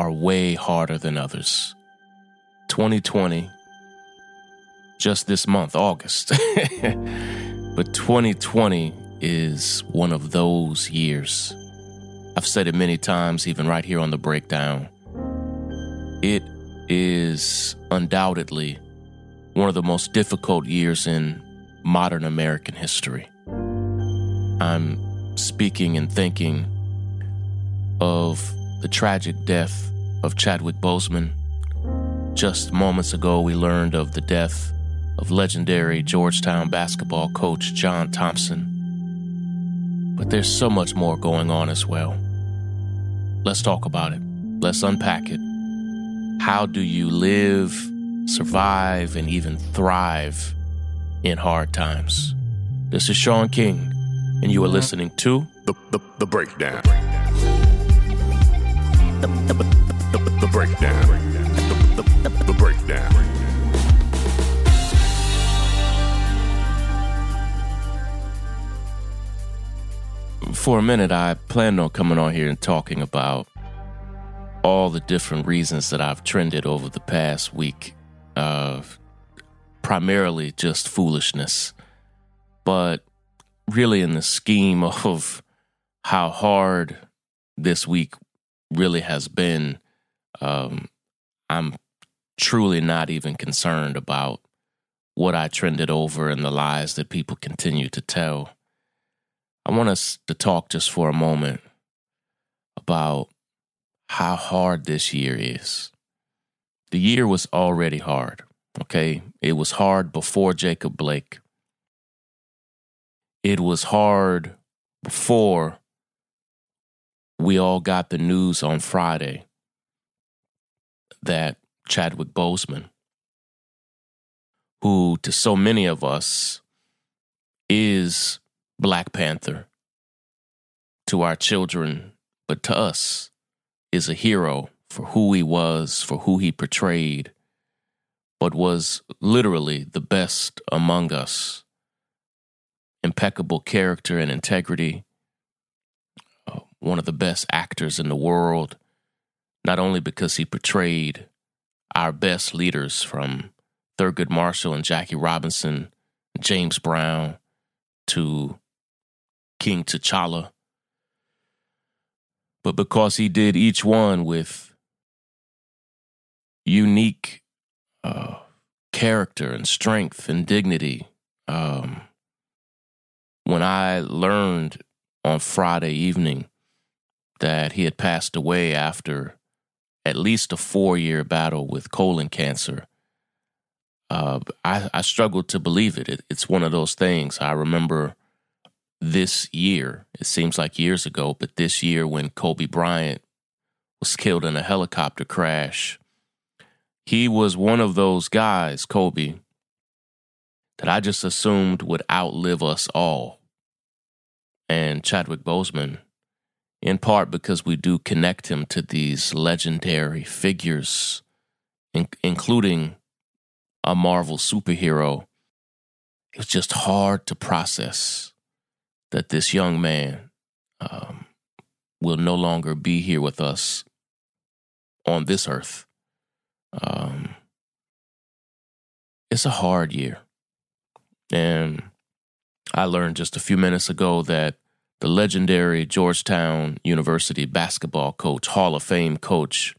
are way harder than others. 2020, just this month, August. but 2020 is one of those years. I've said it many times, even right here on the breakdown. It is undoubtedly one of the most difficult years in modern American history. I'm speaking and thinking of the tragic death of Chadwick Boseman. Just moments ago, we learned of the death of legendary Georgetown basketball coach John Thompson. But there's so much more going on as well. Let's talk about it. Let's unpack it. How do you live, survive, and even thrive in hard times? This is Shaun King, and you are listening to The, the, the breakdown. The, the, the, breakdown. The, breakdown. For a minute, I planned on coming on here and talking about all the different reasons that I've trended over the past week. Uh, primarily just foolishness, but really in the scheme of how hard this week really has been, um, I'm truly not even concerned about what I trended over and the lies that people continue to tell. I want us to talk just for a moment about how hard this year is. The year was already hard, okay? It was hard before Jacob Blake. It was hard before we all got the news on Friday that Chadwick Boseman, who to so many of us is Black Panther, to our children, but to us is a hero for who he was, for who he portrayed, but was literally the best among us. Impeccable character and integrity, one of the best actors in the world, not only because he portrayed our best leaders from Thurgood Marshall and Jackie Robinson, James Brown, to King T'Challa, but because he did each one with unique uh, character and strength and dignity. Um, when I learned on Friday evening that he had passed away after at least a four year battle with colon cancer, uh, I, I, struggled to believe it. it. It's one of those things. I remember this year, it seems like years ago, but this year when Kobe Bryant was killed in a helicopter crash, he was one of those guys, Kobe, that I just assumed would outlive us all. And Chadwick Boseman, in part because we do connect him to these legendary figures, in- including a Marvel superhero, it was just hard to process that this young man um, will no longer be here with us on this earth. Um, it's a hard year. And I learned just a few minutes ago that the legendary Georgetown University basketball coach, Hall of Fame coach,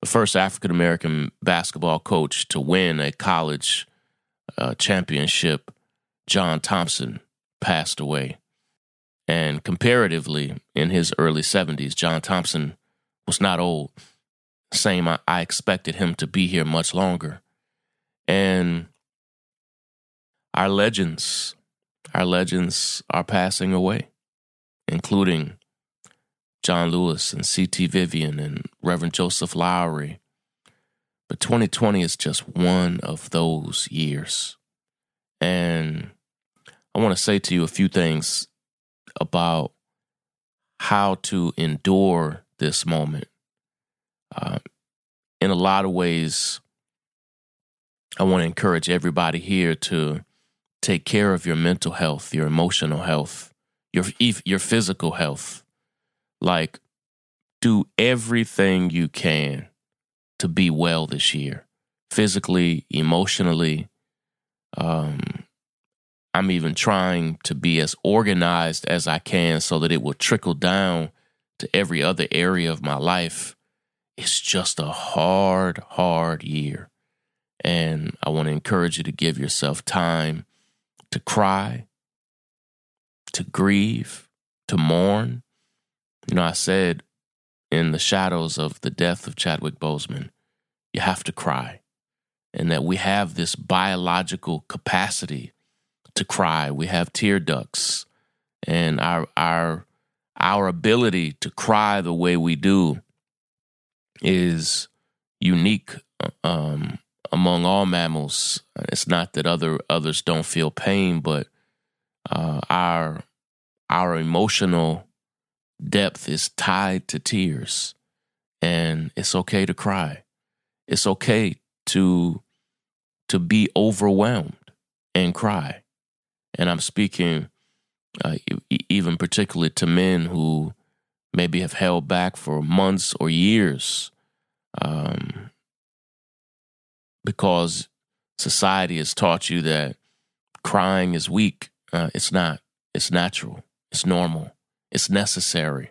the first African American basketball coach to win a college uh, championship, John Thompson, passed away. And comparatively, in his early 70s, John Thompson was not old. Same, I, I expected him to be here much longer. And our legends, our legends are passing away, including John Lewis and C.T. Vivian and Reverend Joseph Lowery. But 2020 is just one of those years. And I want to say to you a few things about how to endure this moment. Uh, in a lot of ways, I want to encourage everybody here to take care of your mental health, your emotional health, your your physical health. Like do everything you can to be well this year, physically, emotionally. Um, I'm even trying to be as organized as I can so that it will trickle down to every other area of my life. It's just a hard, hard year. And I want to encourage you to give yourself time to cry, to grieve, to mourn. You know, I said in the shadows of the death of Chadwick Boseman, you have to cry. And that we have this biological capacity to cry. We have tear ducts. And our our our ability to cry the way we do is unique um, among all mammals. It's not that other others don't feel pain, but uh, our our emotional depth is tied to tears, and it's okay to cry. It's okay to to be overwhelmed and cry. And I'm speaking uh, even particularly to men who maybe have held back for months or years um, because society has taught you that crying is weak. Uh, it's not. It's natural. It's normal. It's necessary.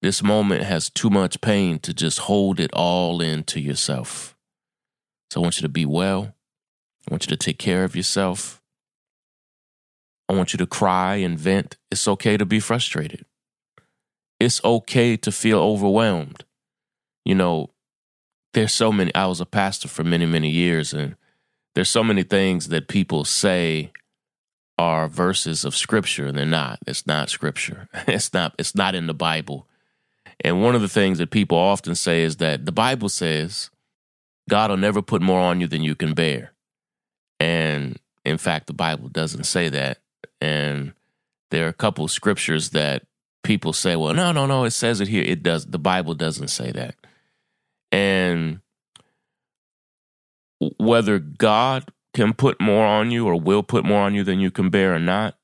This moment has too much pain to just hold it all into yourself. So I want you to be well. I want you to take care of yourself. I want you to cry and vent. It's okay to be frustrated. It's okay to feel overwhelmed. You know, there's so many I was a pastor for many, many years and there's so many things that people say are verses of scripture and they're not. It's not scripture. It's not it's not in the Bible. And one of the things that people often say is that the Bible says God will never put more on you than you can bear. And in fact, the Bible doesn't say that. And there are a couple scriptures that people say, well, no, no, no, it says it here. It does. The Bible doesn't say that. And whether God can put more on you or will put more on you than you can bear or not,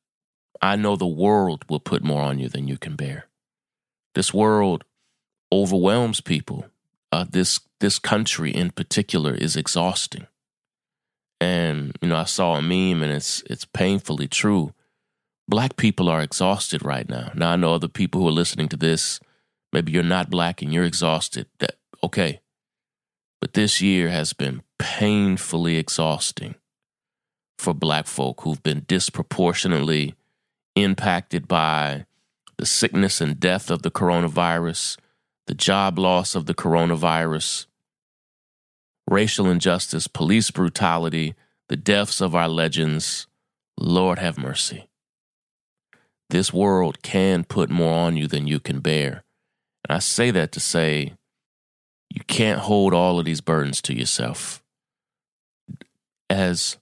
I know the world will put more on you than you can bear. This world overwhelms people. Uh, this this country in particular is exhausting. And you know, I saw a meme, and it's it's painfully true. Black people are exhausted right now. Now I know other people who are listening to this. Maybe you're not black and you're exhausted. That okay. But this year has been painfully exhausting for black folk who've been disproportionately impacted by the sickness and death of the coronavirus, the job loss of the coronavirus, racial injustice, police brutality, the deaths of our legends. Lord have mercy. This world can put more on you than you can bear. And I say that to say you can't hold all of these burdens to yourself. As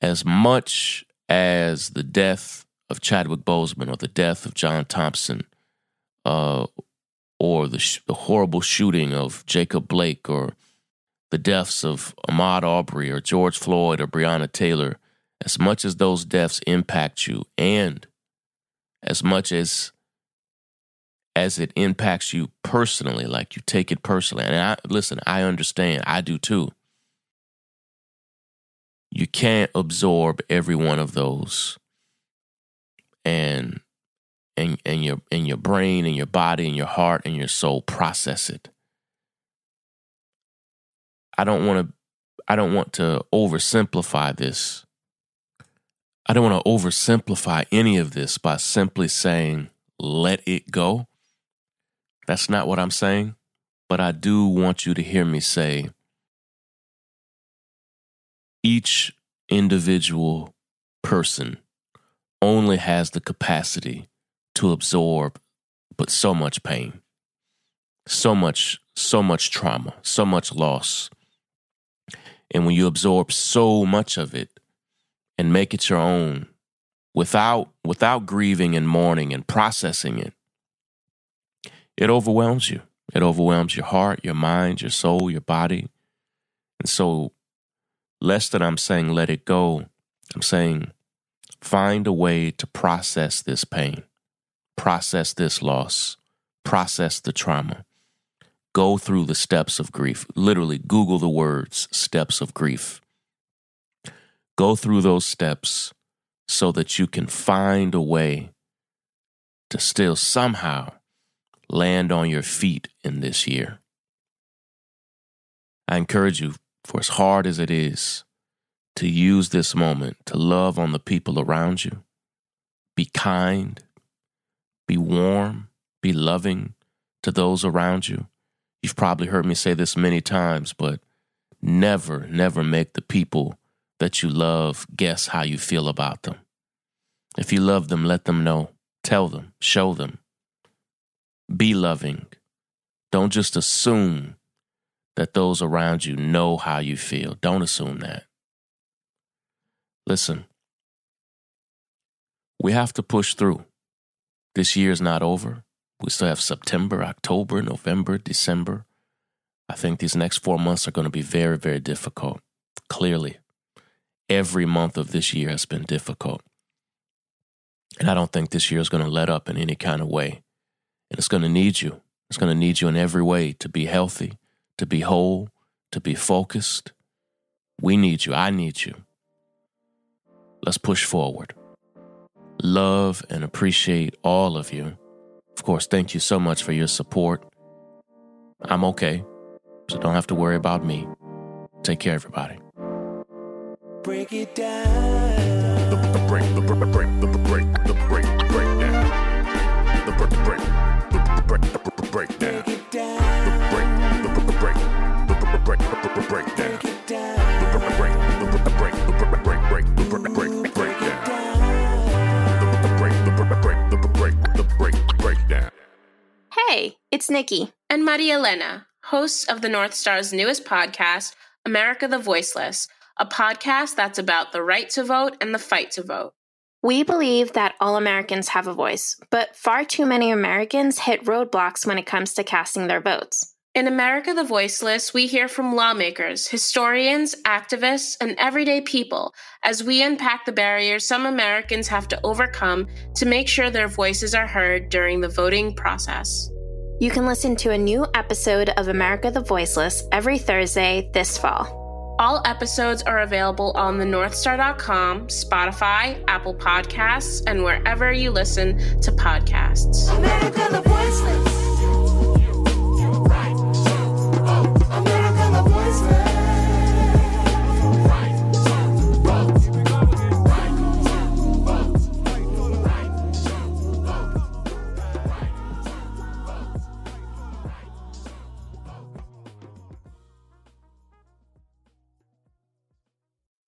as much as the death of Chadwick Boseman or the death of John Thompson, uh, or the, sh- the horrible shooting of Jacob Blake, or the deaths of Ahmaud Arbery or George Floyd or Breonna Taylor, as much as those deaths impact you, and as much as as it impacts you personally, like you take it personally. And I listen, I understand, I do too. You can't absorb every one of those and and and your and your brain and your body and your heart and your soul process it. I don't want to I don't want to oversimplify this. I don't want to oversimplify any of this by simply saying let it go. That's not what I'm saying, but I do want you to hear me say each individual person only has the capacity to absorb but so much pain, so much, so much trauma, so much loss. And when you absorb so much of it and make it your own without without grieving and mourning and processing it, it overwhelms you. It overwhelms your heart, your mind, your soul, your body. And so less than I'm saying let it go, I'm saying find a way to process this pain, process this loss, process the trauma. Go through the steps of grief. Literally, Google the words steps of grief. Go through those steps so that you can find a way to still somehow land on your feet in this year. I encourage you, for as hard as it is, to use this moment to love on the people around you. Be kind, be warm, be loving to those around you. You've probably heard me say this many times, but never, never make the people that you love guess how you feel about them. If you love them, let them know. Tell them, show them. Be loving. Don't just assume that those around you know how you feel. Don't assume that. Listen, we have to push through. This year is not over. We still have September, October, November, December. I think these next four months are going to be very, very difficult. Clearly, every month of this year has been difficult. And I don't think this year is going to let up in any kind of way. And it's going to need you. It's going to need you in every way to be healthy, to be whole, to be focused. We need you. I need you. Let's push forward. Love and appreciate all of you. Of course, thank you so much for your support. I'm okay, so don't have to worry about me. Take care, everybody. Break it down. The, the break, the break, the break, the break, break, the breakdown. The break, the break, the, the break, the, the. Break it down. Nikki and Maria Elena, hosts of the North Star's newest podcast, America the Voiceless, a podcast that's about the right to vote and the fight to vote. We believe that all Americans have a voice, but far too many Americans hit roadblocks when it comes to casting their votes. In America the Voiceless, we hear from lawmakers, historians, activists, and everyday people as we unpack the barriers some Americans have to overcome to make sure their voices are heard during the voting process. You can listen to a new episode of America the Voiceless every Thursday this fall. All episodes are available on the thenorthstar.com, Spotify, Apple Podcasts, and wherever you listen to podcasts. America the voiceless.